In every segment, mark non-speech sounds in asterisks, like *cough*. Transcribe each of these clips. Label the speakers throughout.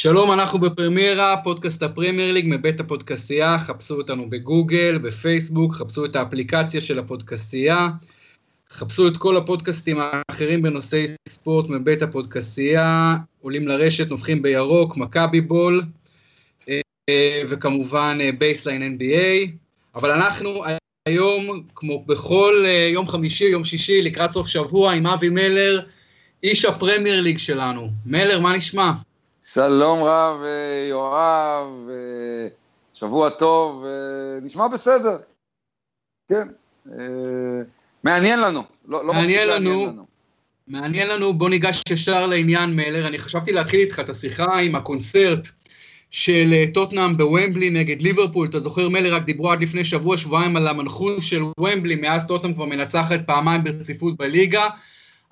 Speaker 1: שלום, אנחנו בפרמיירה, פודקאסט הפרמייר ליג מבית הפודקסיה, חפשו אותנו בגוגל, בפייסבוק, חפשו את האפליקציה של הפודקסיה, חפשו את כל הפודקאסטים האחרים בנושאי ספורט מבית הפודקסיה, עולים לרשת, נובחים בירוק, מכבי בול, אה, וכמובן בייסליין אה, NBA, אבל אנחנו היום, כמו בכל אה, יום חמישי, יום שישי, לקראת סוף שבוע, עם אבי מלר, איש הפרמייר ליג שלנו. מלר, מה נשמע?
Speaker 2: שלום רב, יואב, שבוע טוב, נשמע בסדר. כן, מעניין לנו.
Speaker 1: לא, לא מעניין לנו. לנו. מעניין לנו, בוא ניגש ישר לעניין מלר. אני חשבתי להתחיל איתך את השיחה עם הקונצרט של אה, טוטנאם בוומבלי נגד ליברפול, אתה זוכר מלר, רק דיברו עד לפני שבוע, שבועיים על המנחוס של וומבלי, מאז טוטנאם כבר מנצחת פעמיים ברציפות בליגה,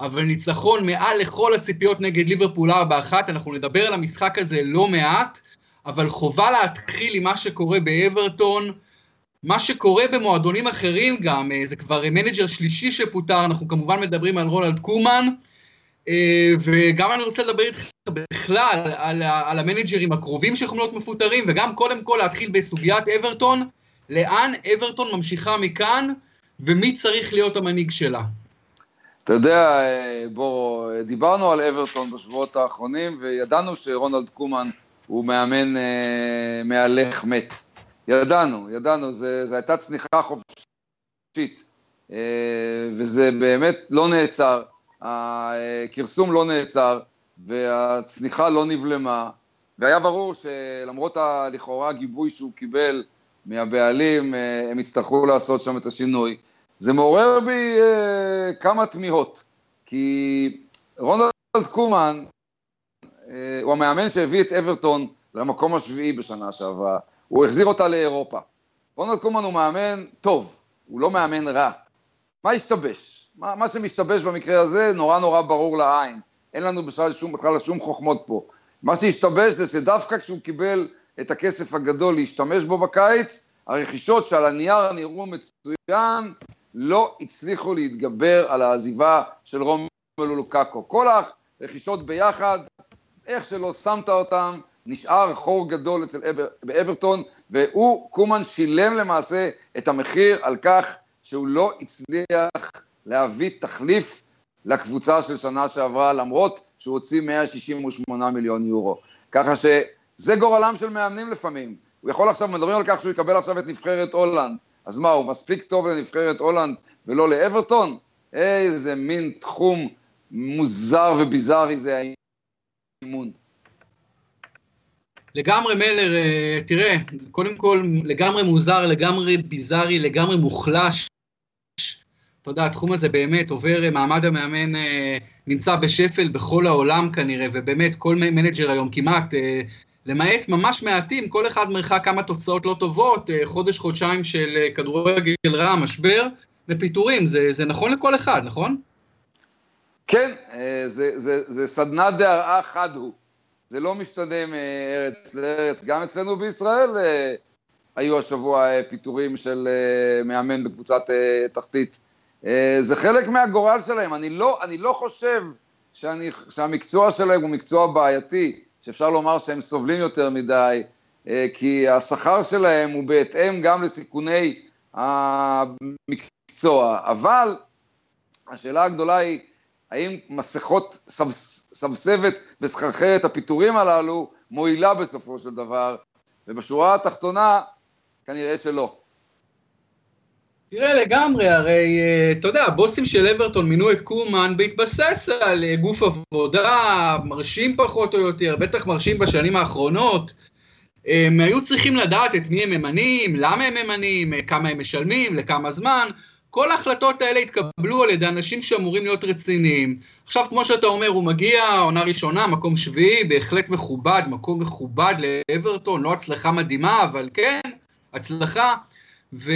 Speaker 1: אבל ניצחון מעל לכל הציפיות נגד ליברפול 4-1, אנחנו נדבר על המשחק הזה לא מעט, אבל חובה להתחיל עם מה שקורה באברטון, מה שקורה במועדונים אחרים גם, אה, זה כבר מנג'ר שלישי שפוטר, אנחנו כמובן מדברים על רונלד קומן, אה, וגם אני רוצה לדבר איתך בכלל על, על המנג'רים הקרובים שיכולים להיות מפוטרים, וגם קודם כל להתחיל בסוגיית אברטון, לאן אברטון ממשיכה מכאן, ומי צריך להיות המנהיג שלה.
Speaker 2: אתה יודע, אה, בוא, דיברנו על אברטון בשבועות האחרונים, וידענו שרונלד קומן הוא מאמן אה, מהלך מת. ידענו, ידענו, זו הייתה צניחה חופשית, אה, וזה באמת לא נעצר. הכרסום לא נעצר והצניחה לא נבלמה, והיה ברור שלמרות הלכאורה גיבוי שהוא קיבל מהבעלים, אה, הם יצטרכו לעשות שם את השינוי. זה מעורר בי אה, כמה תמיהות, כי רונלד קומן אה, הוא המאמן שהביא את אברטון למקום השביעי בשנה שעברה, הוא החזיר אותה לאירופה. רונלד קומן הוא מאמן טוב, הוא לא מאמן רע. מה השתבש? מה, מה שמשתבש במקרה הזה נורא נורא ברור לעין. אין לנו בכלל שום, בכלל שום חוכמות פה. מה שהשתבש זה שדווקא כשהוא קיבל את הכסף הגדול להשתמש בו בקיץ, הרכישות שעל הנייר נראו מצוין, לא הצליחו להתגבר על העזיבה של רומלו לוקאקו. כל הרכישות ביחד, איך שלא שמת אותם, נשאר חור גדול אצל אבר, באברטון, והוא, קומן, שילם למעשה את המחיר על כך שהוא לא הצליח להביא תחליף לקבוצה של שנה שעברה, למרות שהוא הוציא 168 מיליון יורו. ככה שזה גורלם של מאמנים לפעמים. הוא יכול עכשיו, מדברים על כך שהוא יקבל עכשיו את נבחרת הולנד. אז מה, הוא מספיק טוב לנבחרת הולנד ולא לאברטון? איזה מין תחום מוזר וביזארי זה האימון.
Speaker 1: לגמרי מלר, אה, תראה, קודם כל לגמרי מוזר, לגמרי ביזארי, לגמרי מוחלש. אתה יודע, התחום הזה באמת עובר, אה, מעמד המאמן אה, נמצא בשפל בכל העולם כנראה, ובאמת כל מנג'ר היום כמעט, למעט ממש מעטים, כל אחד מרחק כמה תוצאות לא טובות, חודש, חודשיים של כדורגל רע, משבר, ופיטורים, זה, זה נכון לכל אחד, נכון?
Speaker 2: כן, זה, זה, זה סדנא דארעא חד הוא. זה לא משתנה מארץ לארץ. גם אצלנו בישראל היו השבוע פיטורים של מאמן בקבוצת תחתית אה, זה חלק מהגורל שלהם. אני לא, אני לא חושב שאני, שהמקצוע שלהם הוא מקצוע בעייתי, שאפשר לומר שהם סובלים יותר מדי, אה, כי השכר שלהם הוא בהתאם גם לסיכוני המקצוע. אבל השאלה הגדולה היא, האם מסכות סבסבת וסחרחרת הפיטורים הללו מועילה בסופו של דבר, ובשורה התחתונה, כנראה שלא.
Speaker 1: תראה, לגמרי, הרי, אה, אתה יודע, הבוסים של אברטון מינו את קומן בהתבסס על אה, גוף עבודה, מרשים פחות או יותר, בטח מרשים בשנים האחרונות. הם היו צריכים לדעת את מי הם ממנים, למה הם ממנים, אה, כמה הם משלמים, לכמה זמן. כל ההחלטות האלה התקבלו על ידי אנשים שאמורים להיות רציניים. עכשיו, כמו שאתה אומר, הוא מגיע, עונה ראשונה, מקום שביעי, בהחלט מכובד, מקום מכובד לאברטון, לא הצלחה מדהימה, אבל כן, הצלחה. ו,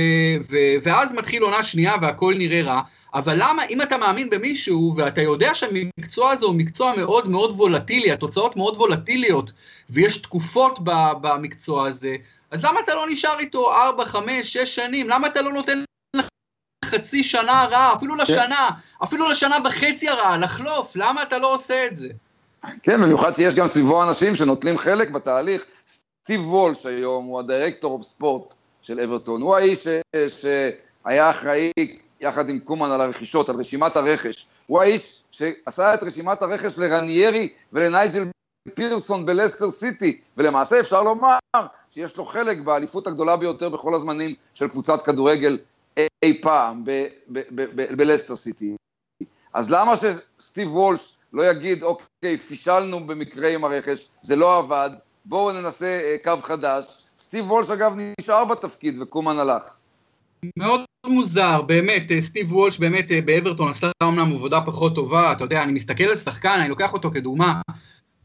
Speaker 1: ו, ואז מתחיל עונה שנייה והכל נראה רע, אבל למה, אם אתה מאמין במישהו, ואתה יודע שהמקצוע הזה הוא מקצוע מאוד מאוד וולטילי, התוצאות מאוד וולטיליות, ויש תקופות במקצוע הזה, אז למה אתה לא נשאר איתו 4, 5, 6 שנים? למה אתה לא נותן חצי שנה רעה, אפילו לשנה, אפילו לשנה וחצי הרעה, לחלוף, למה אתה לא עושה את זה?
Speaker 2: כן, במיוחד שיש גם סביבו אנשים שנוטלים חלק בתהליך. סטיב וולש היום הוא ה director of sport של אברטון. הוא האיש שהיה אחראי יחד עם קומן על הרכישות, על רשימת הרכש. הוא האיש שעשה את רשימת הרכש לרניירי ולנייג'ל פירסון בלסטר סיטי, ולמעשה אפשר לומר שיש לו חלק באליפות הגדולה ביותר בכל הזמנים של קבוצת כדורגל אי פעם בלסטר סיטי. אז למה שסטיב וולש לא יגיד, אוקיי, פישלנו במקרה עם הרכש, זה לא עבד, בואו ננסה אה, קו חדש. סטיב וולש אגב נשאר בתפקיד וקומן הלך.
Speaker 1: מאוד מוזר, באמת, אה, סטיב וולש באמת אה, באברטון עשה אומנם עבודה פחות טובה, אתה יודע, אני מסתכל על שחקן, אני לוקח אותו כדוגמה,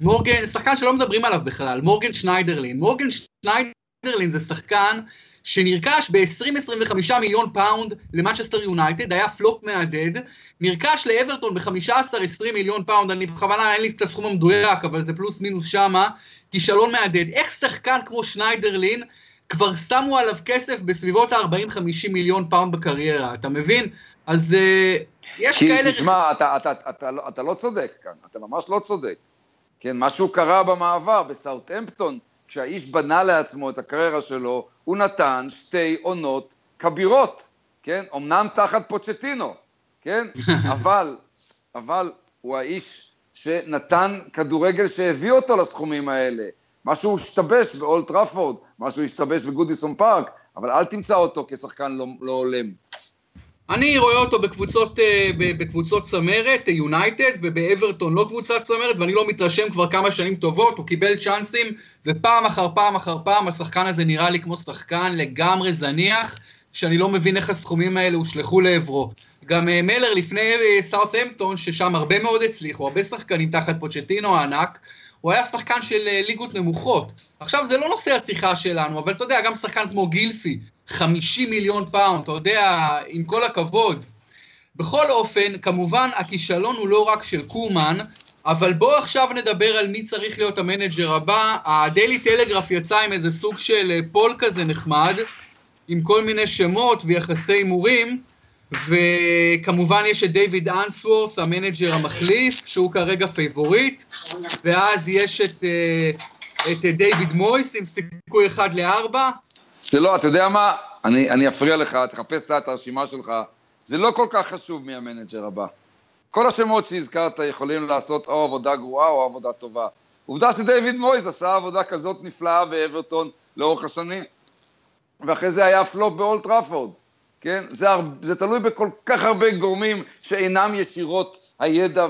Speaker 1: מורגן, שחקן שלא מדברים עליו בכלל, מורגן שניידרלין. מורגן שניידרלין זה שחקן שנרכש ב-20-25 מיליון פאונד למנצ'סטר יונייטד, היה פלופ מהדהד, נרכש לאברטון ב-15-20 מיליון פאונד, אני בכוונה אין לי את הסכום המדויק, אבל זה פלוס מינוס שמה, כישלון מהדהד. איך שחקן כמו שניידרלין, כבר שמו עליו כסף בסביבות ה-40-50 מיליון פאונד בקריירה, אתה מבין? אז uh, יש
Speaker 2: כי,
Speaker 1: כאלה...
Speaker 2: כי תשמע, אתה, אתה, אתה, אתה, לא, אתה לא צודק כאן, אתה ממש לא צודק. כן, משהו קרה במעבר, בסאוטהמפטון, כשהאיש בנה לעצמו את הקריירה שלו, הוא נתן שתי עונות כבירות, כן? אמנם תחת פוצ'טינו, כן? *laughs* אבל, אבל הוא האיש שנתן כדורגל שהביא אותו לסכומים האלה. משהו השתבש באולד טראפורד, משהו השתבש בגודיסון פארק, אבל אל תמצא אותו כשחקן לא, לא הולם.
Speaker 1: אני רואה אותו בקבוצות, אה, בקבוצות צמרת, יונייטד, ובאברטון לא קבוצת צמרת, ואני לא מתרשם כבר כמה שנים טובות, הוא קיבל צ'אנסים, ופעם אחר פעם אחר פעם השחקן הזה נראה לי כמו שחקן לגמרי זניח, שאני לא מבין איך הסכומים האלה הושלכו לעברו. גם אה, מלר לפני סאות'המפטון, ששם הרבה מאוד הצליחו, הרבה שחקנים תחת פוצ'טינו הענק, הוא היה שחקן של אה, ליגות נמוכות. עכשיו זה לא נושא השיחה שלנו, אבל אתה יודע, גם שחקן כמו גילפי, 50 מיליון פאונד, אתה יודע, עם כל הכבוד. בכל אופן, כמובן, הכישלון הוא לא רק של קומן, אבל בואו עכשיו נדבר על מי צריך להיות המנג'ר הבא. הדיילי טלגרף יצא עם איזה סוג של אה, poll כזה נחמד, עם כל מיני שמות ויחסי הימורים, וכמובן יש את דיוויד אנסוורת', המנג'ר המחליף, שהוא כרגע פייבוריט, ואז יש את, אה, את דיוויד מויס עם סיכוי 1 ל-4,
Speaker 2: זה לא, אתה יודע מה? אני, אני אפריע לך, תחפש את הרשימה שלך. זה לא כל כך חשוב מי המנג'ר הבא. כל השמות שהזכרת יכולים לעשות או עבודה גרועה או עבודה טובה. עובדה שדייוויד מויס עשה עבודה כזאת נפלאה באברטון לאורך השנים. ואחרי זה היה פלופ באולט טראפורד, כן? זה, זה תלוי בכל כך הרבה גורמים שאינם ישירות הידע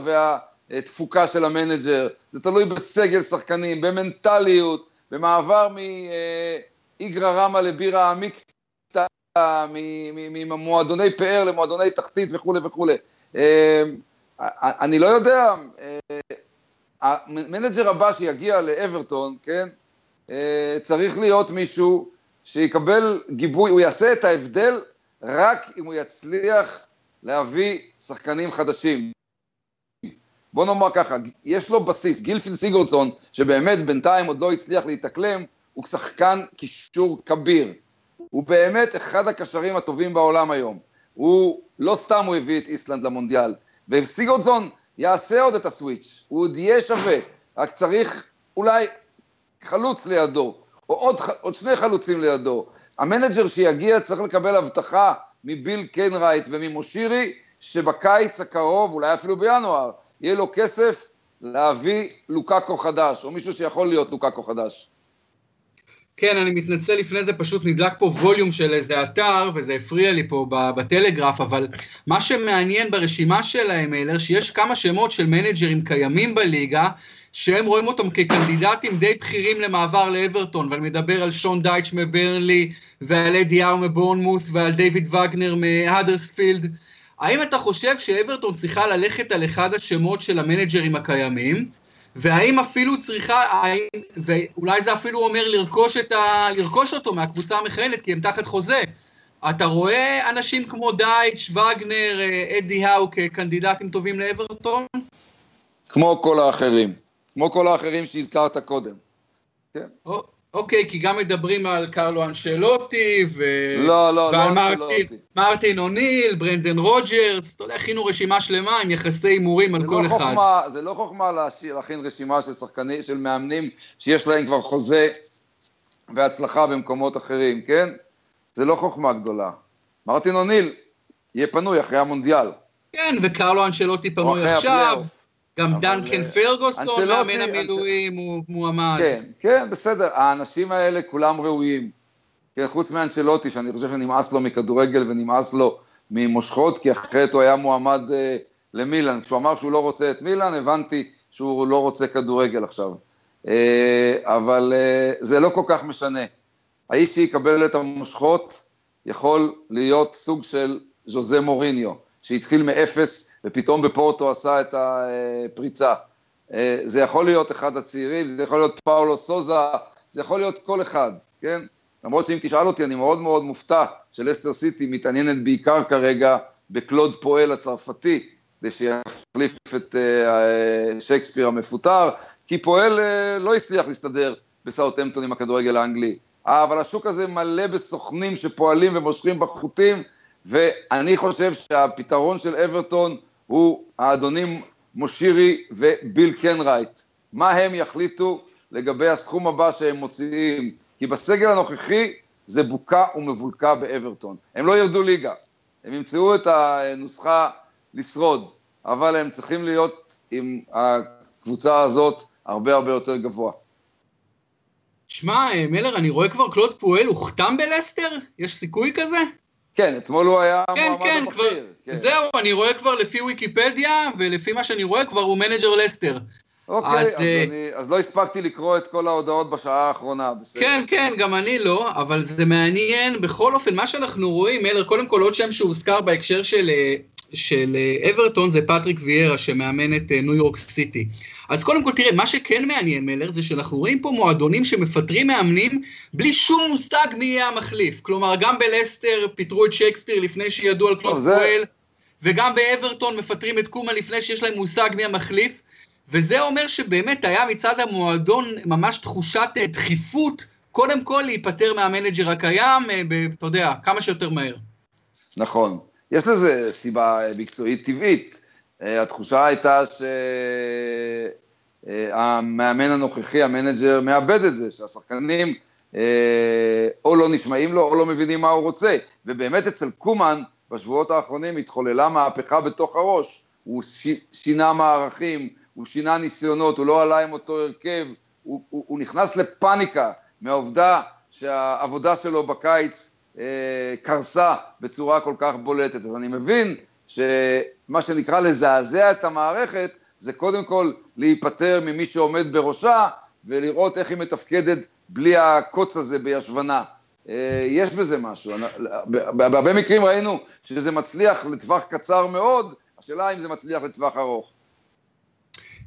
Speaker 2: והתפוקה של המנג'ר. זה תלוי בסגל שחקנים, במנטליות, במעבר מ... אה, איגרא רמא לבירה עמיקתא, ממועדוני פאר למועדוני תחתית וכולי וכולי. אמ, אני לא יודע, אה, המנג'ר הבא שיגיע לאברטון, כן, אה, צריך להיות מישהו שיקבל גיבוי, הוא יעשה את ההבדל רק אם הוא יצליח להביא שחקנים חדשים. בוא נאמר ככה, יש לו בסיס, גילפיל סיגורדסון, שבאמת בינתיים עוד לא הצליח להתאקלם, הוא שחקן קישור כביר. הוא באמת אחד הקשרים הטובים בעולם היום. הוא, לא סתם הוא הביא את איסלנד למונדיאל. וסיגורדסון יעשה עוד את ה switch, הוא עוד יהיה שווה, רק צריך אולי חלוץ לידו, או עוד, עוד שני חלוצים לידו. המנג'ר שיגיע צריך לקבל הבטחה מביל קנרייט וממושירי, שבקיץ הקרוב, אולי אפילו בינואר, יהיה לו כסף להביא לוקאקו חדש, או מישהו שיכול להיות לוקאקו חדש.
Speaker 1: כן, אני מתנצל לפני זה, פשוט נדלק פה ווליום של איזה אתר, וזה הפריע לי פה בטלגרף, אבל מה שמעניין ברשימה שלהם, אלר, שיש כמה שמות של מנג'רים קיימים בליגה, שהם רואים אותם כקנדידטים די בכירים למעבר לאברטון, ואני מדבר על שון דייטש מברנלי, ועל אדי האו מבורנמוס, ועל דיוויד וגנר מהאדרספילד. האם אתה חושב שאברטון צריכה ללכת על אחד השמות של המנג'רים הקיימים, והאם אפילו צריכה, האם, ואולי זה אפילו אומר לרכוש, ה, לרכוש אותו מהקבוצה המכהנת, כי הם תחת חוזה. אתה רואה אנשים כמו דייטש, וגנר, אדי האו כקנדידטים טובים לאברטון?
Speaker 2: כמו כל האחרים. כמו כל האחרים שהזכרת קודם.
Speaker 1: כן. אוקיי, כי גם מדברים על קרלו אנשלוטי, ו...
Speaker 2: לא, לא,
Speaker 1: ועל
Speaker 2: לא
Speaker 1: מרטין. מרטין אוניל, ברנדן רוג'רס, אתה יודע, הכינו רשימה שלמה עם יחסי הימורים על כל
Speaker 2: לא
Speaker 1: אחד.
Speaker 2: חוכמה, זה לא חוכמה להכין רשימה של שחקנים, של מאמנים שיש להם כבר חוזה והצלחה במקומות אחרים, כן? זה לא חוכמה גדולה. מרטין אוניל יהיה פנוי אחרי המונדיאל.
Speaker 1: כן, וקרלו אנשלוטי פנוי עכשיו. גם דנקן
Speaker 2: אה,
Speaker 1: פרגוסון, מאמן
Speaker 2: אנצ'-
Speaker 1: המילואים, הוא מועמד.
Speaker 2: כן, כן, בסדר. האנשים האלה כולם ראויים. כן, חוץ מאנצ'לוטי, שאני חושב שנמאס לו מכדורגל ונמאס לו ממושכות, כי אחרת הוא היה מועמד אה, למילאן. כשהוא אמר שהוא לא רוצה את מילאן, הבנתי שהוא לא רוצה כדורגל עכשיו. אה, אבל אה, זה לא כל כך משנה. האיש שיקבל את המושכות יכול להיות סוג של ז'וזה מוריניו, שהתחיל מאפס ופתאום בפורטו עשה את הפריצה. אה, זה יכול להיות אחד הצעירים, זה יכול להיות פאולו סוזה, זה יכול להיות כל אחד, כן? למרות שאם תשאל אותי, אני מאוד מאוד מופתע שלסטר סיטי מתעניינת בעיקר כרגע בקלוד פועל הצרפתי, כדי שיחליף את אה, שייקספיר המפוטר, כי פועל אה, לא הצליח להסתדר בסאוטהמפטון עם הכדורגל האנגלי. אבל השוק הזה מלא בסוכנים שפועלים ומושכים בחוטים, ואני חושב שהפתרון של אברטון הוא האדונים מושירי וביל קנרייט. מה הם יחליטו לגבי הסכום הבא שהם מוציאים? כי בסגל הנוכחי זה בוקה ומבולקה באברטון. הם לא ירדו ליגה, הם ימצאו את הנוסחה לשרוד, אבל הם צריכים להיות עם הקבוצה הזאת הרבה הרבה יותר גבוה.
Speaker 1: שמע, אה, מלר, אני רואה כבר קלוד פואל הוחתם בלסטר? יש סיכוי כזה?
Speaker 2: כן, אתמול הוא היה
Speaker 1: כן,
Speaker 2: המועמד
Speaker 1: כן,
Speaker 2: הבכיר.
Speaker 1: כבר,
Speaker 2: כן.
Speaker 1: זהו, אני רואה כבר לפי ויקיפדיה, ולפי מה שאני רואה כבר הוא מנג'ר לסטר.
Speaker 2: אוקיי,
Speaker 1: אז,
Speaker 2: אז,
Speaker 1: אה,
Speaker 2: אני, אז לא הספקתי לקרוא את כל ההודעות בשעה האחרונה, בסדר.
Speaker 1: כן, כן, גם אני לא, אבל זה מעניין. בכל אופן, מה שאנחנו רואים, מלר, קודם כל עוד שם שהוזכר בהקשר של, אה, של אה, אברטון זה פטריק ויארה, שמאמן את אה, ניו יורק סיטי. אז קודם כל, תראה, מה שכן מעניין, מלר, זה שאנחנו רואים פה מועדונים שמפטרים מאמנים בלי שום מושג מי יהיה המחליף. כלומר, גם בלסטר פיטרו את שייקספיר לפני שידעו על קלוד פואל, וגם באברטון מפטרים את קומאן לפני שיש להם מושג מי המחליף. וזה אומר שבאמת היה מצד המועדון ממש תחושת אה, דחיפות, קודם כל להיפטר מהמנג'ר הקיים, אה, אתה יודע, כמה שיותר מהר.
Speaker 2: נכון. יש לזה סיבה אה, מקצועית טבעית. אה, התחושה הייתה שהמאמן הנוכחי, המנג'ר, מאבד את זה, שהשחקנים אה, או לא נשמעים לו או לא מבינים מה הוא רוצה. ובאמת אצל קומן, בשבועות האחרונים התחוללה מהפכה בתוך הראש. הוא. שינה מערכים, הוא שינה ניסיונות, הוא לא עלה עם אותו הרכב, הוא, הוא, הוא נכנס לפאניקה מהעובדה שהעבודה שלו בקיץ אה, קרסה בצורה כל כך בולטת. אז אני מבין שמה שנקרא לזעזע את המערכת, זה קודם כל להיפטר ממי שעומד בראשה, ולראות איך היא מתפקדת בלי הקוץ הזה בישבנה. אה, יש בזה משהו. בהרבה מקרים ראינו שזה מצליח לטווח קצר מאוד, השאלה אם זה מצליח לטווח ארוך.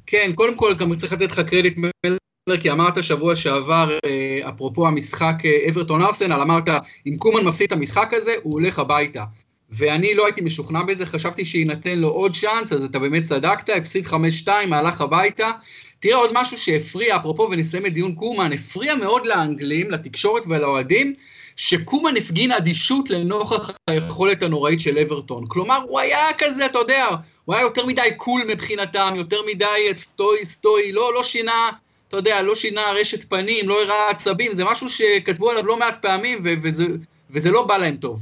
Speaker 1: כן, קודם כל גם צריך לתת לך קרדיט, מלר, כי אמרת שבוע שעבר, אה, אפרופו המשחק אה, אברטון ארסנל, אמרת, אם קומן מפסיד את המשחק הזה, הוא הולך הביתה. ואני לא הייתי משוכנע בזה, חשבתי שיינתן לו עוד צ'אנס, אז אתה באמת צדקת, הפסיד 5-2, הלך הביתה. תראה עוד משהו שהפריע, אפרופו, ונסיים את דיון קומן, הפריע מאוד לאנגלים, לתקשורת ולאוהדים, שקומן הפגין אדישות לנוכח היכולת הנוראית של אברטון. כלומר, הוא היה כזה, אתה יודע, הוא היה יותר מדי קול מבחינתם, יותר מדי סטוי סטוי, לא, לא שינה, אתה יודע, לא שינה ארשת פנים, לא הראה עצבים, זה משהו שכתבו עליו לא מעט פעמים, ו- וזה, וזה לא בא להם טוב.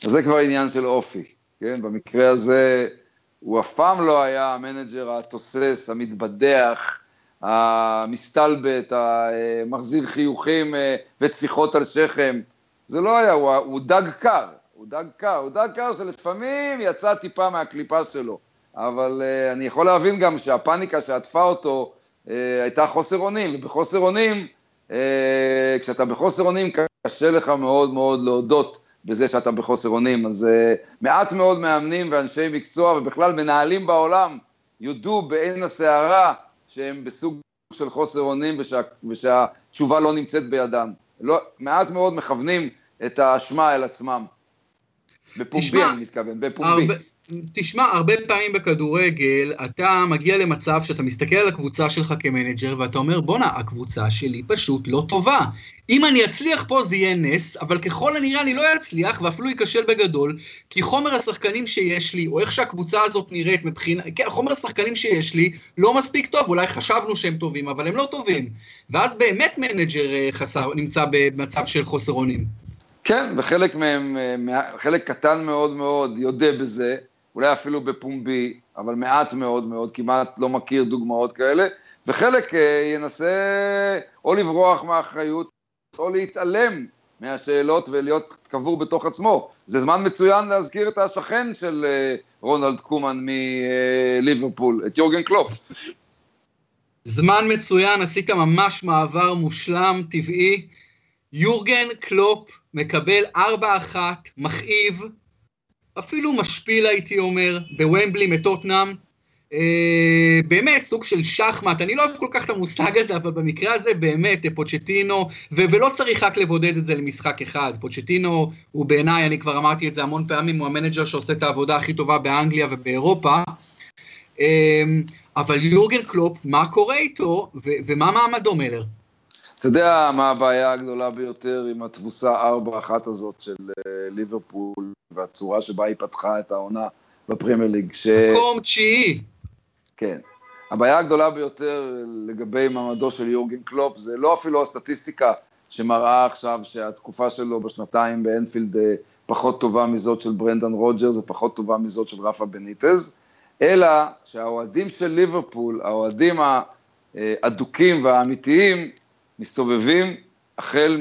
Speaker 2: זה כבר עניין של אופי, כן? במקרה הזה הוא אף פעם לא היה המנג'ר התוסס, המתבדח, המסתלבט, המחזיר חיוכים אה, וטפיחות על שכם. זה לא היה, הוא, הוא דג קר, הוא דג קר, הוא דג קר שלפעמים יצא טיפה מהקליפה שלו. אבל uh, אני יכול להבין גם שהפאניקה שעטפה אותו הייתה חוסר אונים, ובחוסר אונים, uh, כשאתה בחוסר אונים קשה לך מאוד מאוד להודות בזה שאתה בחוסר אונים. אז uh, מעט מאוד מאמנים ואנשי מקצוע ובכלל מנהלים בעולם יודו בעין הסערה שהם בסוג של חוסר אונים ושה, ושהתשובה לא נמצאת בידם. לא, מעט מאוד מכוונים את האשמה אל עצמם. בפומבי
Speaker 1: תשמע,
Speaker 2: אני מתכוון, בפומבי.
Speaker 1: הרבה, תשמע, הרבה פעמים בכדורגל, אתה מגיע למצב שאתה מסתכל על הקבוצה שלך כמנג'ר, ואתה אומר, בואנה, הקבוצה שלי פשוט לא טובה. אם אני אצליח פה זה יהיה נס, אבל ככל הנראה אני לא אצליח, ואפילו אכשל בגדול, כי חומר השחקנים שיש לי, או איך שהקבוצה הזאת נראית מבחינה, כן, חומר השחקנים שיש לי לא מספיק טוב, אולי חשבנו שהם טובים, אבל הם לא טובים. ואז באמת מנג'ר אה, חסר, נמצא במצב של חוסר אונים.
Speaker 2: כן, וחלק מהם, אה, חלק קטן מאוד מאוד יודה בזה, אולי אפילו בפומבי, אבל מעט מאוד מאוד, כמעט לא מכיר דוגמאות כאלה, וחלק אה, ינסה או לברוח מהאחריות, או להתעלם מהשאלות ולהיות קבור בתוך עצמו. זה זמן מצוין להזכיר את השכן של אה, רונלד קומן מליברפול, את יורגן קלופ.
Speaker 1: זמן מצוין, עשית ממש מעבר מושלם, טבעי. יורגן קלופ מקבל 4-1, מכאיב, אפילו משפיל הייתי אומר, בוומבלי מטוטנהאם. אה, באמת, סוג של שחמט, אני לא אוהב כל כך את המושג הזה, אבל במקרה הזה באמת, פוצ'טינו, ו- ולא צריך רק לבודד את זה למשחק אחד, פוצ'טינו הוא בעיניי, אני כבר אמרתי את זה המון פעמים, הוא המנג'ר שעושה את העבודה הכי טובה באנגליה ובאירופה. אה, אבל יורגן קלופ, מה קורה איתו, ו- ומה מעמדו מלר?
Speaker 2: אתה יודע מה הבעיה הגדולה ביותר עם התבוסה 4-1 הזאת של אה, ליברפול והצורה שבה היא פתחה את העונה בפרמייר ליג.
Speaker 1: ש... מקום תשיעי.
Speaker 2: כן. הבעיה הגדולה ביותר לגבי מעמדו של יורגן קלופ זה לא אפילו הסטטיסטיקה שמראה עכשיו שהתקופה שלו בשנתיים באנפילד אה, פחות טובה מזאת של ברנדן רוג'רס ופחות טובה מזאת של רפה בניטז, אלא שהאוהדים של ליברפול, האוהדים האדוקים והאמיתיים, מסתובבים החל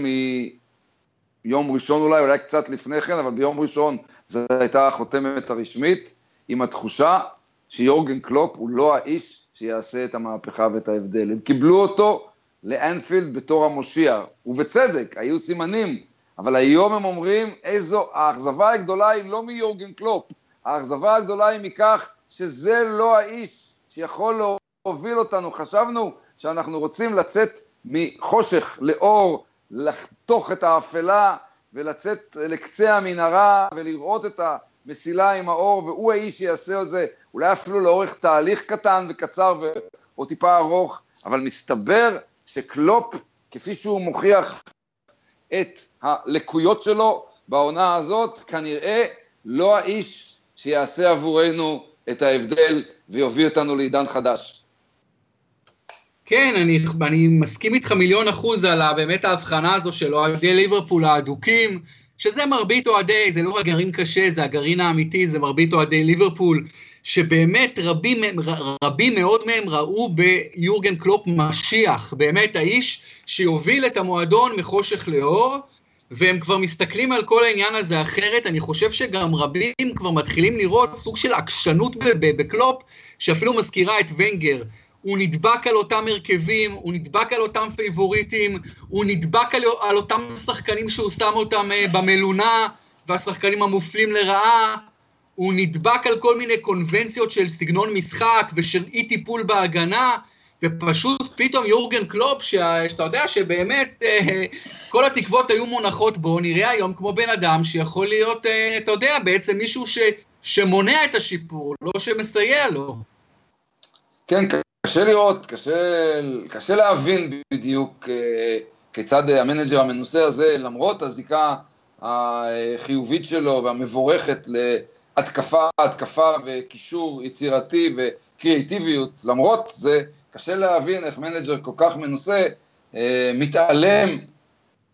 Speaker 2: מיום ראשון אולי, אולי קצת לפני כן, אבל ביום ראשון זו הייתה החותמת הרשמית, עם התחושה שיורגן קלופ הוא לא האיש שיעשה את המהפכה ואת ההבדל. הם קיבלו אותו לאנפילד בתור המושיע, ובצדק, היו סימנים, אבל היום הם אומרים, איזו, האכזבה הגדולה היא לא מיורגן קלופ, האכזבה הגדולה היא מכך שזה לא האיש שיכול להוביל אותנו. חשבנו שאנחנו רוצים לצאת מחושך לאור, לחתוך את האפלה ולצאת לקצה המנהרה ולראות את המסילה עם האור, והוא האיש שיעשה את זה, אולי אפילו לאורך תהליך קטן וקצר ו... או טיפה ארוך, אבל מסתבר שקלופ, כפי שהוא מוכיח את הלקויות שלו בעונה הזאת, כנראה לא האיש שיעשה עבורנו את ההבדל ויוביל אותנו לעידן חדש.
Speaker 1: כן, אני, אני מסכים איתך מיליון אחוז על באמת ההבחנה הזו של אוהדי ליברפול האדוקים, שזה מרבית אוהדי, זה לא רק גרעין קשה, זה הגרעין האמיתי, זה מרבית אוהדי ליברפול, שבאמת רבים, רבים מאוד מהם ראו ביורגן קלופ משיח, באמת האיש שיוביל את המועדון מחושך לאור, והם כבר מסתכלים על כל העניין הזה אחרת, אני חושב שגם רבים כבר מתחילים לראות סוג של עקשנות בקלופ, שאפילו מזכירה את ונגר. הוא נדבק על אותם הרכבים, הוא נדבק על אותם פייבוריטים, הוא נדבק על, על אותם שחקנים שהוא שם אותם אה, במלונה, והשחקנים המופלים לרעה, הוא נדבק על כל מיני קונבנציות של סגנון משחק ושל אי טיפול בהגנה, ופשוט פתאום יורגן קלופ, שה, שאתה יודע שבאמת אה, כל התקוות היו מונחות בו, נראה היום כמו בן אדם שיכול להיות, אה, אתה יודע, בעצם מישהו ש, שמונע את השיפור, לא שמסייע לו.
Speaker 2: כן, קשה לראות, קשה, קשה להבין בדיוק אה, כיצד המנג'ר המנוסה הזה, למרות הזיקה החיובית שלו והמבורכת להתקפה, התקפה וקישור יצירתי וקריאיטיביות, למרות זה, קשה להבין איך מנג'ר כל כך מנוסה אה, מתעלם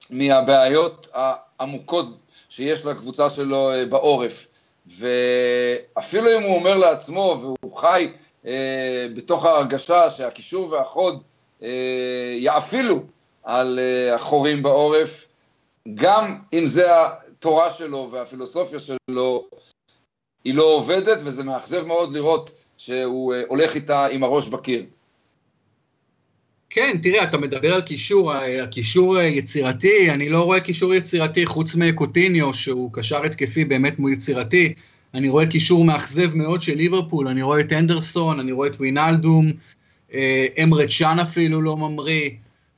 Speaker 2: מהבעיות העמוקות שיש לקבוצה שלו אה, בעורף. ואפילו אם הוא אומר לעצמו, והוא חי אה, בתוך ההרגשה שהקישור והחוד אה, יאפילו על אה, החורים בעורף, גם אם זה התורה שלו והפילוסופיה שלו, היא לא עובדת, וזה מאכזב מאוד לראות שהוא הולך איתה עם הראש בקיר.
Speaker 1: כן, תראה, אתה מדבר על קישור, הקישור יצירתי, אני לא רואה קישור יצירתי חוץ מקוטיניו, שהוא קשר התקפי באמת מול יצירתי. אני רואה קישור מאכזב מאוד של ליברפול, אני רואה את אנדרסון, אני רואה את ווינלדום, אה, אמרד שאן אפילו לא ממריא.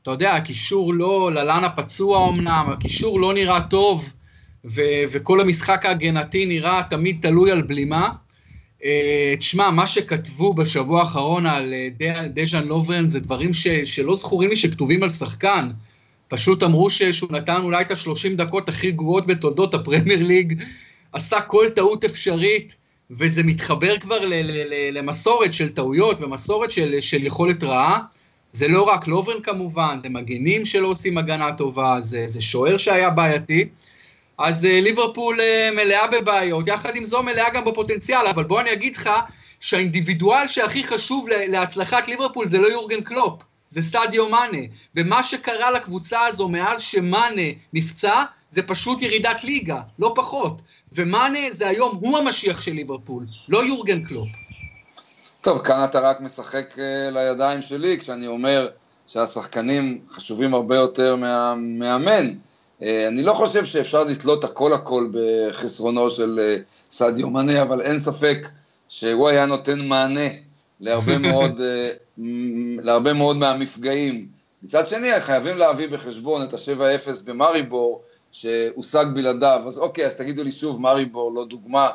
Speaker 1: אתה יודע, הקישור לא, ללאנה פצוע אמנם, הקישור לא נראה טוב, ו- וכל המשחק ההגנתי נראה תמיד תלוי על בלימה. אה, תשמע, מה שכתבו בשבוע האחרון על אה, דז'אן לוברן זה דברים ש, שלא זכורים לי שכתובים על שחקן. פשוט אמרו שהוא נתן אולי את השלושים דקות הכי גרועות בתולדות הפרמייר ליג, עשה כל טעות אפשרית, וזה מתחבר כבר ל, ל, ל, למסורת של טעויות ומסורת של, של יכולת רעה. זה לא רק לוברן כמובן, זה מגנים שלא עושים הגנה טובה, זה, זה שוער שהיה בעייתי. אז אה, ליברפול אה, מלאה בבעיות, יחד עם זו מלאה גם בפוטנציאל, אבל בוא אני אגיד לך שהאינדיבידואל שהכי חשוב להצלחת ליברפול זה לא יורגן קלופ, זה סטדיו מאנה, ומה שקרה לקבוצה הזו מאז שמאנה נפצע, זה פשוט ירידת ליגה, לא פחות. ומאנה זה היום, הוא המשיח של ליברפול, לא יורגן קלופ.
Speaker 2: טוב, כאן אתה רק משחק uh, לידיים שלי, כשאני אומר שהשחקנים חשובים הרבה יותר מהמאמן. אה, אני לא חושב שאפשר לתלות הכל הכל בחסרונו של אה, סעדיו מנה, אבל אין ספק שהוא היה נותן מענה להרבה *laughs* מאוד, אה, להרבה מאוד מהמפגעים. מצד שני, חייבים להביא בחשבון את ה-7-0 במאריבור, שהושג בלעדיו. אז אוקיי, אז תגידו לי שוב, מאריבור לא דוגמה.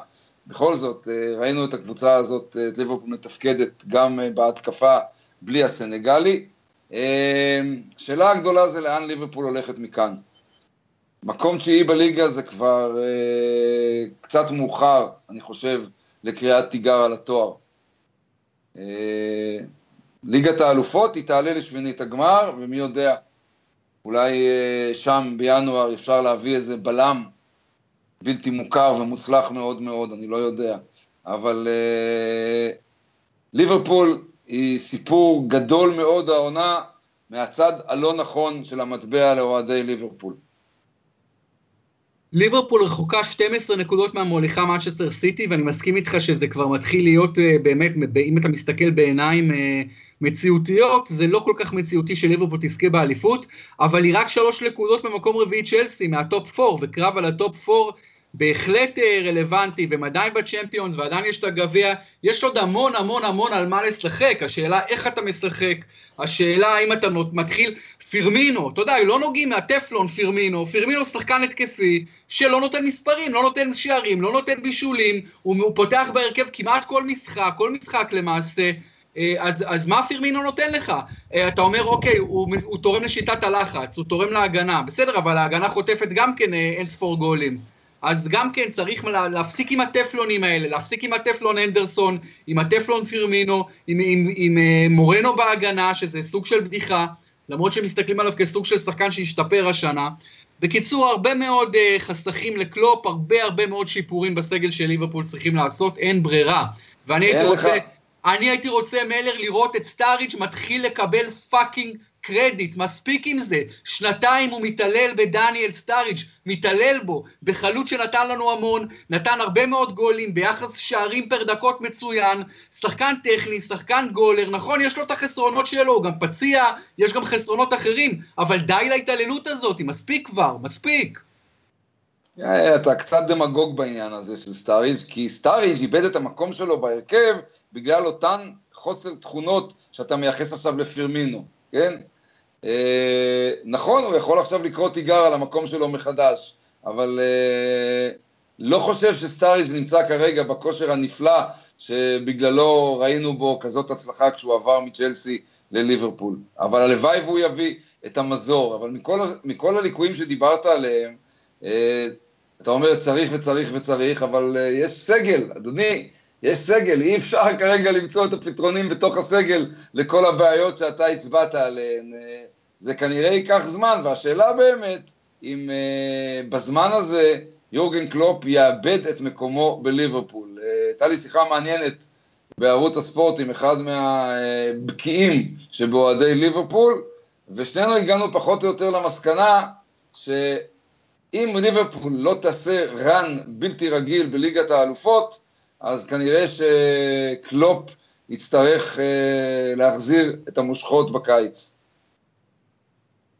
Speaker 2: בכל זאת, ראינו את הקבוצה הזאת, את ליברפול מתפקדת גם בהתקפה בלי הסנגלי. שאלה הגדולה זה לאן ליברפול הולכת מכאן. מקום תשיעי בליגה זה כבר אה, קצת מאוחר, אני חושב, לקריאת תיגר על התואר. אה, ליגת האלופות היא תעלה לשמינית הגמר, ומי יודע, אולי אה, שם בינואר אפשר להביא איזה בלם בלתי מוכר ומוצלח מאוד מאוד, אני לא יודע. אבל אה, ליברפול היא סיפור גדול מאוד העונה מהצד הלא נכון של המטבע לאוהדי ליברפול.
Speaker 1: ליברפול רחוקה 12 נקודות מהמוליכה מנצ'סטר סיטי, ואני מסכים איתך שזה כבר מתחיל להיות אה, באמת, אם אתה מסתכל בעיניים מציאותיות, זה לא כל כך מציאותי שליברפול תזכה באליפות, אבל היא רק שלוש נקודות במקום רביעי צ'לסי, מהטופ 4, וקרב על הטופ 4 בהחלט אה, רלוונטי, והם עדיין בצ'מפיונס, ועדיין יש את הגביע, יש עוד המון המון המון על מה לשחק, השאלה איך אתה משחק, השאלה האם אתה מתחיל, פירמינו, אתה יודע, לא נוגעים מהטפלון פירמינו, פירמינו שחקן התקפי, שלא נותן מספרים, לא נותן שערים, לא נותן בישולים, הוא, פותח בהרכב כמעט כל משחק, כל משחק למעשה, אז, אז מה פירמינו נותן לך? אה, אתה אומר, אוקיי, הוא, הוא תורם לשיטת הלחץ, הוא תורם להגנה, בסדר, אבל ההגנה חוטפת גם כן אין ספור גולים. אז גם כן צריך להפסיק עם הטפלונים האלה, להפסיק עם הטפלון אנדרסון, עם הטפלון פירמינו, עם, עם, עם, עם אה, מורנו בהגנה, שזה סוג של בדיחה, למרות שמסתכלים עליו כסוג של שחקן שהשתפר השנה. בקיצור, הרבה מאוד אה, חסכים לקלופ, הרבה הרבה מאוד שיפורים בסגל של ליברפול צריכים לעשות, אין ברירה. ואני הייתי רוצה... אני הייתי רוצה, מלר, לראות את סטארידג' מתחיל לקבל פאקינג קרדיט, מספיק עם זה. שנתיים הוא מתעלל בדניאל סטארידג', מתעלל בו, בחלוץ שנתן לנו המון, נתן הרבה מאוד גולים, ביחס שערים פר דקות מצוין, שחקן טכני, שחקן גולר, נכון, יש לו את החסרונות שלו, הוא גם פציע, יש גם חסרונות אחרים, אבל די להתעללות הזאת, מספיק כבר, מספיק.
Speaker 2: אה, אתה קצת דמגוג בעניין הזה של סטאריג', כי סטאריג' איבד את המקום שלו בהרכב בגלל אותן חוסר תכונות שאתה מייחס עכשיו לפירמינו, כן? אה, נכון, הוא יכול עכשיו לקרוא תיגר על המקום שלו מחדש, אבל אה, לא חושב שסטאריג' נמצא כרגע בכושר הנפלא שבגללו ראינו בו כזאת הצלחה כשהוא עבר מצ'לסי לליברפול. אבל הלוואי והוא יביא את המזור, אבל מכל, מכל הליקויים שדיברת עליהם, אה, אתה אומר צריך וצריך וצריך, אבל יש סגל, אדוני, יש סגל, אי אפשר כרגע למצוא את הפתרונים בתוך הסגל לכל הבעיות שאתה הצבעת עליהן. זה כנראה ייקח זמן, והשאלה באמת, אם uh, בזמן הזה יורגן קלופ יאבד את מקומו בליברפול. Uh, הייתה לי שיחה מעניינת בערוץ הספורט עם אחד מהבקיאים שבאוהדי ליברפול, ושנינו הגענו פחות או יותר למסקנה שאם ליברפול לא תעשה רן בלתי רגיל בליגת האלופות, אז כנראה שקלופ יצטרך uh, להחזיר את המושכות בקיץ.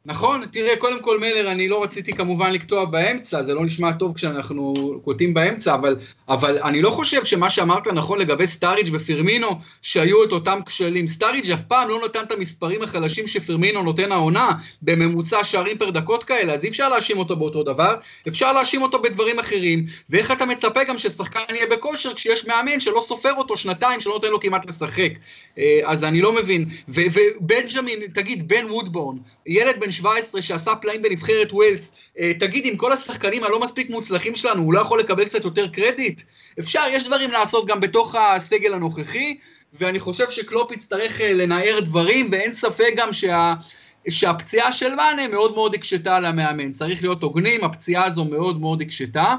Speaker 1: נכון, תראה, קודם כל מלר, אני לא רציתי כמובן לקטוע באמצע, זה לא נשמע טוב כשאנחנו קוטעים באמצע, אבל, אבל אני לא חושב שמה שאמרת נכון לגבי סטאריג' ופירמינו, שהיו את אותם כשלים. סטאריג' אף פעם לא נתן את המספרים החלשים שפירמינו נותן העונה, בממוצע שערים פר דקות כאלה, אז אי אפשר להאשים אותו באותו דבר, אפשר להאשים אותו בדברים אחרים, ואיך אתה מצפה גם ששחקן יהיה בכושר כשיש מאמן שלא סופר אותו שנתיים, שלא נותן לו כמעט לשחק. אה, אז אני לא מבין. ובנג'מין, תגיד, בן וודבורן, ילד בן 17 שעשה פלאים בנבחרת ווילס, אה, תגיד, עם כל השחקנים הלא מספיק מוצלחים שלנו, הוא לא יכול לקבל קצת יותר קרדיט? אפשר, יש דברים לעשות גם בתוך הסגל הנוכחי, ואני חושב שקלופ יצטרך אה, לנער דברים, ואין ספק גם שה... שהפציעה של מאנה מאוד מאוד הקשתה על המאמן. צריך להיות הוגנים, הפציעה הזו מאוד מאוד הקשתה.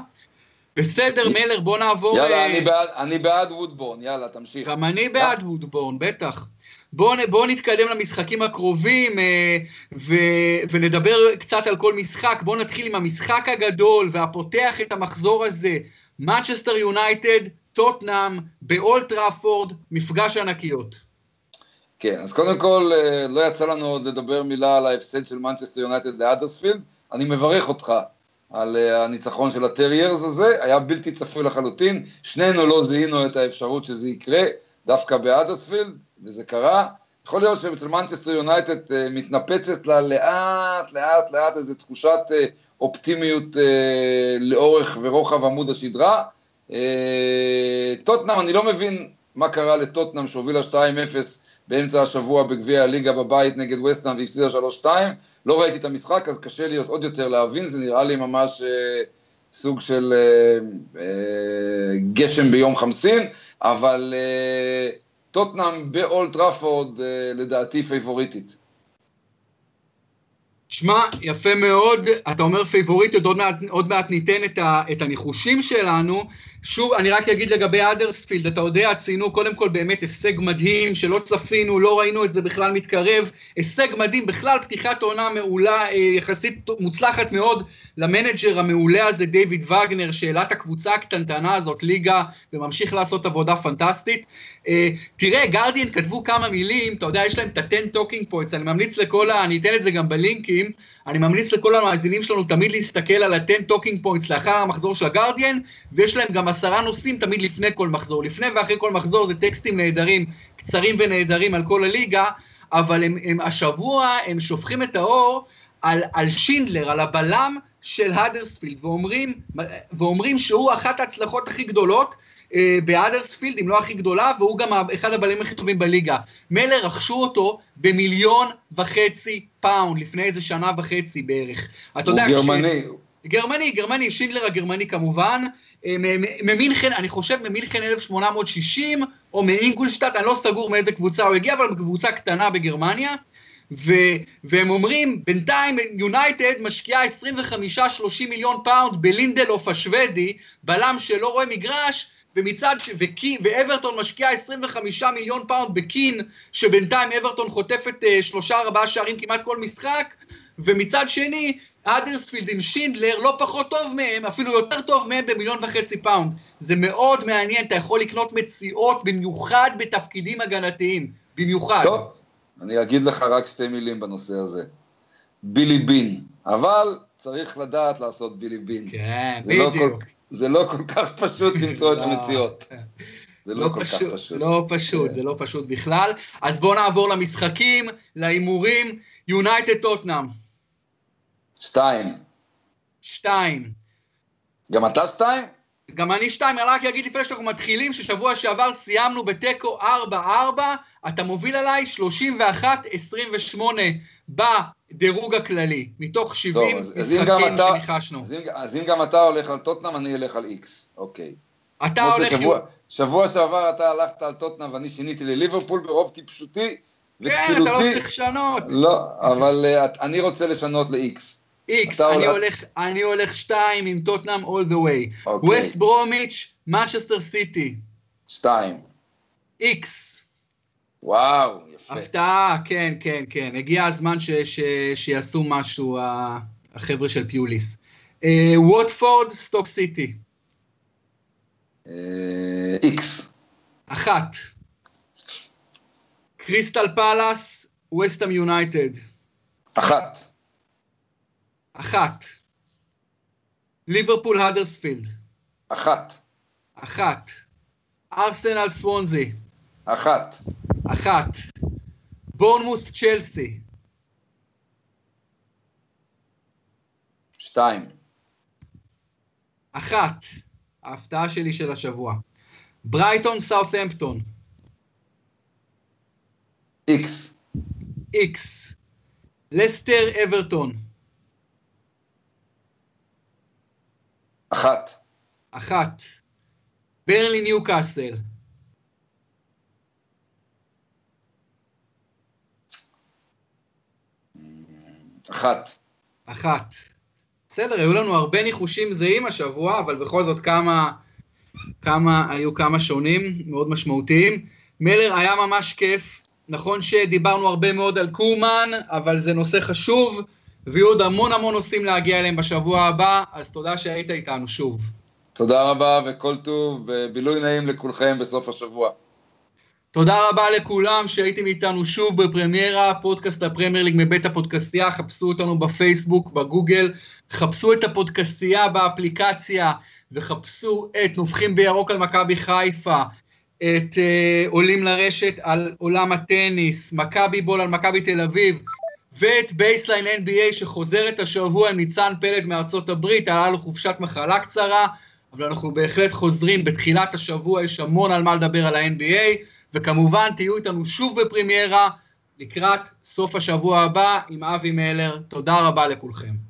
Speaker 1: בסדר, מלר, בוא נעבור...
Speaker 2: יאללה, אה, אני בעד, אני בעד וודבורן, יאללה, תמשיך.
Speaker 1: גם אני בעד וודבורן, בטח. בואו בוא נתקדם למשחקים הקרובים אה, ו, ונדבר קצת על כל משחק. בואו נתחיל עם המשחק הגדול והפותח את המחזור הזה. Manchester יונייטד, טוטנאם, באולד טראפורד, מפגש ענקיות.
Speaker 2: כן, אז קודם כל, אה, לא יצא לנו עוד לדבר מילה על ההפסד של מנצ'סטר יונייטד לאדרספילד. אני מברך אותך על אה, הניצחון של ה Terriers הזה, היה בלתי צפוי לחלוטין, שנינו לא זיהינו את האפשרות שזה יקרה, דווקא באדרספילד, וזה קרה. יכול להיות שאצל מנצ'סטר יונייטד אה, מתנפצת לה לאט, לאט, לאט איזו תחושת אה, אופטימיות לאורך ורוחב עמוד השדרה. טוטנאם, אני לא מבין מה קרה לטוטנאם שהובילה 2-0 באמצע השבוע בגביע הליגה בבית נגד וסטנאם והפסידה 3-2. לא ראיתי את המשחק, אז קשה לי עוד יותר להבין, זה נראה לי ממש אה, סוג של אה, אה, גשם ביום חמסין, אבל אה, טוטנאם באולד טראפורד אה, לדעתי פייבוריטית.
Speaker 1: שמע, יפה מאוד, אתה אומר פייבוריטיות, עוד מעט, עוד מעט ניתן את, ה, את הניחושים שלנו. שוב, אני רק אגיד לגבי אדרספילד, אתה יודע, ציינו קודם כל באמת הישג מדהים, שלא צפינו, לא ראינו את זה בכלל מתקרב. הישג מדהים, בכלל פתיחת עונה מעולה, אה, יחסית מוצלחת מאוד למנג'ר המעולה הזה, דיוויד וגנר, שהעלה את הקבוצה הקטנטנה הזאת, ליגה, וממשיך לעשות עבודה פנטסטית. אה, תראה, גרדיאן כתבו כמה מילים, אתה יודע, יש להם את ה-10 talking points, אני ממליץ לכל ה... אני אתן את זה גם בלינקים, אני ממליץ לכל המאזינים שלנו תמיד להסתכל על ה-10 talking points לאחר המחזור של הגרדיאן, ויש להם גם עשרה נושאים תמיד לפני כל מחזור. לפני ואחרי כל מחזור זה טקסטים נהדרים, קצרים ונהדרים על כל הליגה, אבל הם, הם השבוע, הם שופכים את האור על, על שינדלר, על הבלם של האדרספילד, ואומרים, ואומרים שהוא אחת ההצלחות הכי גדולות, אה, באדרספילד, אם לא הכי גדולה, והוא גם אחד הבלמים הכי טובים בליגה. מלר רכשו אותו במיליון וחצי פאונד, לפני איזה שנה וחצי בערך.
Speaker 2: אתה יודע, הוא גרמני. כש...
Speaker 1: גרמני, גרמני, שינדלר הגרמני כמובן. אה, ממינכן, אני חושב ממינכן 1860, או מאינגולשטאט, אני לא סגור מאיזה קבוצה הוא הגיע, אבל קבוצה קטנה בגרמניה. ו, והם אומרים, בינתיים יונייטד משקיעה 25-30 מיליון פאונד בלינדלוף השוודי, בלם שלא רואה מגרש, ומצד ש... וקי... ואברטון משקיעה 25 מיליון פאונד בקין, שבינתיים אברטון חוטפת אה, שלושה ארבעה שערים כמעט כל משחק, ומצד שני, אדרספילד עם שינדלר לא פחות טוב מהם, אפילו יותר טוב מהם במיליון וחצי פאונד. זה מאוד מעניין, אתה יכול לקנות מציאות במיוחד בתפקידים הגנתיים, במיוחד.
Speaker 2: טוב, אני אגיד לך רק שתי מילים בנושא הזה. בילי בין, אבל צריך לדעת לעשות בילי בין.
Speaker 1: כן, בדיוק.
Speaker 2: לא כל, זה לא כל כך פשוט למצוא את לא. המציאות. זה לא, לא כל פשוט, כך פשוט.
Speaker 1: לא פשוט, זה לא פשוט בכלל. אז בואו נעבור למשחקים, להימורים. יונייטד טוטנאם.
Speaker 2: שתיים.
Speaker 1: שתיים.
Speaker 2: גם אתה שתיים?
Speaker 1: גם אני שתיים, אני רק אגיד לפני שאנחנו מתחילים, ששבוע שעבר סיימנו בתיקו 4-4, אתה מוביל עליי 31-28 בדירוג הכללי, מתוך 70 טוב, משחקים שניחשנו.
Speaker 2: אז, אז אם גם אתה הולך על טוטנאם, אני אלך על איקס, אוקיי.
Speaker 1: אתה הולך...
Speaker 2: שבוע, שבוע שעבר אתה הלכת על טוטנאם ואני שיניתי לליברפול ברוב טיפשותי
Speaker 1: וצילותי. כן, אתה לא צריך לשנות.
Speaker 2: לא, אבל uh, אני רוצה לשנות לאיקס.
Speaker 1: איקס, אני, הולך, אני הולך שתיים עם טוטנאם all the way. ווסט ברומיץ', מצ'סטר סיטי.
Speaker 2: שתיים.
Speaker 1: איקס.
Speaker 2: וואו, יפה.
Speaker 1: הפתעה, כן, כן, כן. הגיע הזמן ש, ש, שיעשו משהו, החבר'ה של פוליס. אה, ווטפורד, סטוק סיטי.
Speaker 2: איקס.
Speaker 1: אחת. קריסטל פאלאס, ווסטהאם יונייטד.
Speaker 2: אחת.
Speaker 1: אחת. ליברפול האדרספילד.
Speaker 2: אחת.
Speaker 1: אחת. ארסנל סוונזי.
Speaker 2: אחת.
Speaker 1: אחת. בורנמוס צ'לסי.
Speaker 2: שתיים.
Speaker 1: אחת. ההפתעה שלי של השבוע. ברייטון סאות'המפטון.
Speaker 2: איקס.
Speaker 1: איקס. לסטר אברטון.
Speaker 2: אחת.
Speaker 1: אחת. ברלי ניוקאסל.
Speaker 2: אחת.
Speaker 1: אחת. בסדר, היו לנו הרבה ניחושים זהים השבוע, אבל בכל זאת כמה, כמה, היו כמה שונים, מאוד משמעותיים. מלר היה ממש כיף. נכון שדיברנו הרבה מאוד על קומן, אבל זה נושא חשוב, ויהיו עוד המון המון נושאים להגיע אליהם בשבוע הבא, אז תודה שהיית איתנו שוב.
Speaker 2: תודה רבה וכל טוב, ובילוי נעים לכולכם בסוף השבוע.
Speaker 1: תודה רבה לכולם שהייתם איתנו שוב בפרמיירה, פודקאסט הפרמייר ליג מבית הפודקסייה, חפשו אותנו בפייסבוק, בגוגל, חפשו את הפודקסייה באפליקציה, וחפשו את נובחים בירוק על מכבי חיפה, את אה, עולים לרשת על עולם הטניס, מכבי בול על מכבי תל אביב, ואת בייסליין NBA שחוזרת השבוע עם ניצן פלג מארצות הברית, היה לו חופשת מחלה קצרה, אבל אנחנו בהחלט חוזרים בתחילת השבוע, יש המון על מה לדבר על ה-NBA, וכמובן תהיו איתנו שוב בפרמיירה לקראת סוף השבוע הבא עם אבי מלר. תודה רבה לכולכם.